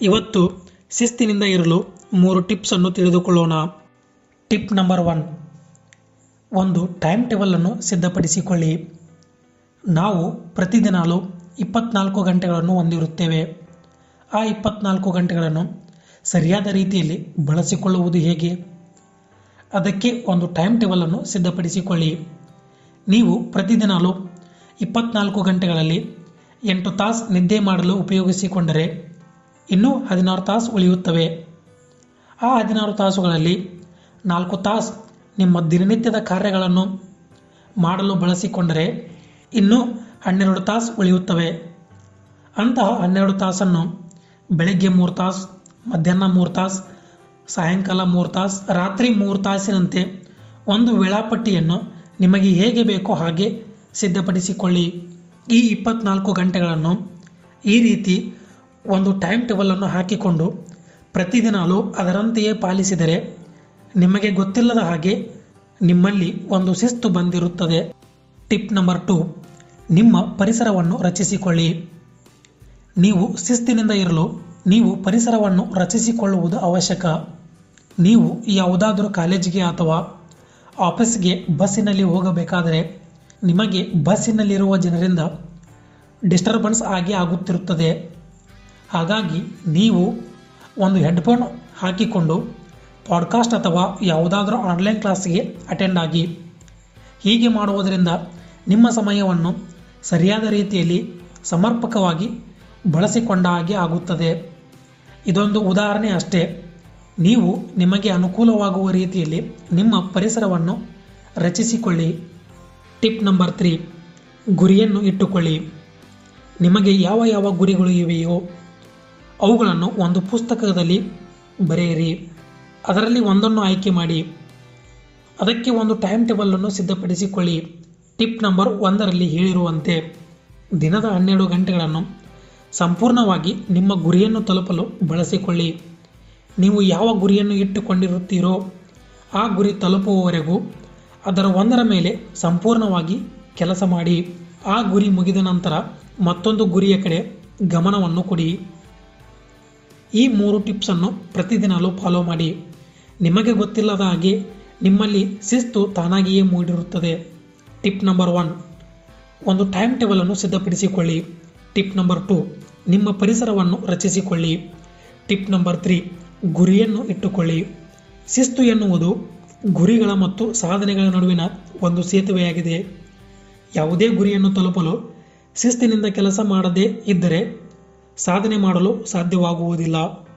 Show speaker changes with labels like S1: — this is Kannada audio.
S1: ಇವತ್ತು ಶಿಸ್ತಿನಿಂದ ಇರಲು ಮೂರು ಟಿಪ್ಸನ್ನು ತಿಳಿದುಕೊಳ್ಳೋಣ. ಟಿಪ್ ನಂಬರ್ ಒನ್ ಒಂದು ಟೈಮ್ ಟೇಬಲನ್ನು ಸಿದ್ಧಪಡಿಸಿಕೊಳ್ಳಿ. ನಾವು ಪ್ರತಿದಿನಾಲು ಇಪ್ಪತ್ನಾಲ್ಕು ಗಂಟೆಗಳನ್ನು ಹೊಂದಿರುತ್ತೇವೆ. ಆ ಇಪ್ಪತ್ನಾಲ್ಕು ಗಂಟೆಗಳನ್ನು ಸರಿಯಾದ ರೀತಿಯಲ್ಲಿ ಬಳಸಿಕೊಳ್ಳುವುದು ಹೇಗೆ? ಅದಕ್ಕೆ ಒಂದು ಟೈಮ್ ಟೇಬಲನ್ನು ಸಿದ್ಧಪಡಿಸಿಕೊಳ್ಳಿ. ನೀವು ಪ್ರತಿದಿನಾಲು ಇಪ್ಪತ್ನಾಲ್ಕು ಗಂಟೆಗಳಲ್ಲಿ ಎಂಟು ತಾಸು ನಿದ್ದೆ ಮಾಡಲು ಉಪಯೋಗಿಸಿಕೊಂಡರೆ ಇನ್ನೂ ಹದಿನಾರು ತಾಸು ಉಳಿಯುತ್ತವೆ. ಆ ಹದಿನಾರು ತಾಸುಗಳಲ್ಲಿ ನಾಲ್ಕು ತಾಸು ನಿಮ್ಮ ದಿನನಿತ್ಯದ ಕಾರ್ಯಗಳನ್ನು ಮಾಡಲು ಬಳಸಿಕೊಂಡರೆ ಇನ್ನೂ ಹನ್ನೆರಡು ತಾಸು ಉಳಿಯುತ್ತವೆ. ಅಂತಹ ಹನ್ನೆರಡು ತಾಸನ್ನು ಬೆಳಗ್ಗೆ ಮೂರು ತಾಸು, ಮಧ್ಯಾಹ್ನ ಮೂರು ತಾಸು, ಸಾಯಂಕಾಲ ಮೂರು ತಾಸು, ರಾತ್ರಿ ಮೂರು ತಾಸಿನಂತೆ ಒಂದು ವೇಳಾಪಟ್ಟಿಯನ್ನು ನಿಮಗೆ ಹೇಗೆ ಬೇಕೋ ಹಾಗೆ ಸಿದ್ಧಪಡಿಸಿಕೊಳ್ಳಿ. ಈ ಇಪ್ಪತ್ನಾಲ್ಕು ಗಂಟೆಗಳನ್ನು ಈ ರೀತಿ ಒಂದು ಟೈಮ್ ಟೇಬಲನ್ನು ಹಾಕಿಕೊಂಡು ಪ್ರತಿದಿನಾಲು ಅದರಂತೆಯೇ ಪಾಲಿಸಿದರೆ ನಿಮಗೆ ಗೊತ್ತಿಲ್ಲದ ಹಾಗೆ ನಿಮ್ಮಲ್ಲಿ ಒಂದು ಶಿಸ್ತು ಬಂದಿರುತ್ತದೆ. Tip number two. ನಿಮ್ಮ ಪರಿಸರವನ್ನು ರಚಿಸಿಕೊಳ್ಳಿ. ನೀವು ಶಿಸ್ತಿನಿಂದ ಇರಲು ನೀವು ಪರಿಸರವನ್ನು ರಚಿಸಿಕೊಳ್ಳುವುದು ಅವಶ್ಯಕ. ನೀವು ಯಾವುದಾದರೂ ಕಾಲೇಜಿಗೆ ಅಥವಾ ಆಫೀಸ್ಗೆ ಬಸ್ಸಿನಲ್ಲಿ ಹೋಗಬೇಕಾದರೆ ನಿಮಗೆ ಬಸ್ಸಿನಲ್ಲಿರುವ ಜನರಿಂದ ಡಿಸ್ಟರ್ಬೆನ್ಸ್ ಆಗಿ ಆಗುತ್ತಿರುತ್ತದೆ. ಹಾಗಾಗಿ ನೀವು ಒಂದು ಹೆಡ್ಫೋನ್ ಹಾಕಿಕೊಂಡು ಪಾಡ್ಕಾಸ್ಟ್ ಅಥವಾ ಯಾವುದಾದರೂ ಆನ್ಲೈನ್ ಕ್ಲಾಸ್ಗೆ ಅಟೆಂಡ್ ಆಗಿ. ಹೀಗೆ ಮಾಡುವುದರಿಂದ ನಿಮ್ಮ ಸಮಯವನ್ನು ಸರಿಯಾದ ರೀತಿಯಲ್ಲಿ ಸಮರ್ಪಕವಾಗಿ ಬಳಸಿಕೊಂಡ ಹಾಗೆ ಆಗುತ್ತದೆ. ಇದೊಂದು ಉದಾಹರಣೆ ಅಷ್ಟೇ. ನೀವು ನಿಮಗೆ ಅನುಕೂಲವಾಗುವ ರೀತಿಯಲ್ಲಿ ನಿಮ್ಮ ಪರಿಸರವನ್ನು ರಚಿಸಿಕೊಳ್ಳಿ. ಟಿಪ್ ನಂಬರ್ ತ್ರೀ, ಗುರಿಯನ್ನು ಇಟ್ಟುಕೊಳ್ಳಿ. ನಿಮಗೆ ಯಾವ ಯಾವ ಗುರಿಗಳು ಇವೆಯೋ ಅವುಗಳನ್ನು ಒಂದು ಪುಸ್ತಕದಲ್ಲಿ ಬರೆಯಿರಿ. ಅದರಲ್ಲಿ ಒಂದನ್ನು ಆಯ್ಕೆ ಮಾಡಿ. ಅದಕ್ಕೆ ಒಂದು ಟೈಮ್ ಟೇಬಲನ್ನು ಸಿದ್ಧಪಡಿಸಿಕೊಳ್ಳಿ. ಟಿಪ್ ನಂಬರ್ ಒಂದರಲ್ಲಿ ಹೇಳಿರುವಂತೆ, ದಿನದ ಹನ್ನೆರಡು ಗಂಟೆಗಳನ್ನು ಸಂಪೂರ್ಣವಾಗಿ ನಿಮ್ಮ ಗುರಿಯನ್ನು ತಲುಪಲು ಬಳಸಿಕೊಳ್ಳಿ. ನೀವು ಯಾವ ಗುರಿಯನ್ನು ಇಟ್ಟುಕೊಂಡಿರುತ್ತೀರೋ, ಆ ಗುರಿ ತಲುಪುವವರೆಗೂ ಅದರ ಒಂದರ ಮೇಲೆ ಸಂಪೂರ್ಣವಾಗಿ ಕೆಲಸ ಮಾಡಿ. ಆ ಗುರಿ ಮುಗಿದ ನಂತರ ಮತ್ತೊಂದು ಗುರಿಯ ಕಡೆ ಗಮನವನ್ನು ಕೊಡಿ. ಈ ಮೂರು ಟಿಪ್ಸನ್ನು ಪ್ರತಿದಿನಲೂ ಫಾಲೋ ಮಾಡಿ. ನಿಮಗೆ ಗೊತ್ತಿಲ್ಲದ ಹಾಗೆ ನಿಮ್ಮಲ್ಲಿ ಶಿಸ್ತು ತಾನಾಗಿಯೇ ಮೂಡಿರುತ್ತದೆ. ಟಿಪ್ ನಂಬರ್ ಒನ್ ಒಂದು ಟೈಮ್ ಟೇಬಲನ್ನು ಸಿದ್ಧಪಡಿಸಿಕೊಳ್ಳಿ. ಟಿಪ್ ನಂಬರ್ ಟು ನಿಮ್ಮ ಪರಿಸರವನ್ನು ರಚಿಸಿಕೊಳ್ಳಿ. ಟಿಪ್ ನಂಬರ್ ತ್ರೀ ಗುರಿಯನ್ನು ಇಟ್ಟುಕೊಳ್ಳಿ. ಶಿಸ್ತು ಎನ್ನುವುದು ಗುರಿಗಳ ಮತ್ತು ಸಾಧನೆಗಳ ನಡುವಿನ ಒಂದು ಸೇತುವೆಯಾಗಿದೆ. ಯಾವುದೇ ಗುರಿಯನ್ನು ತಲುಪಲು ಶಿಸ್ತಿನಿಂದ ಕೆಲಸ ಮಾಡದೇ ಇದ್ದರೆ ಸಾಧನೆ ಮಾಡಲು ಸಾಧ್ಯವಾಗುವುದಿಲ್ಲ.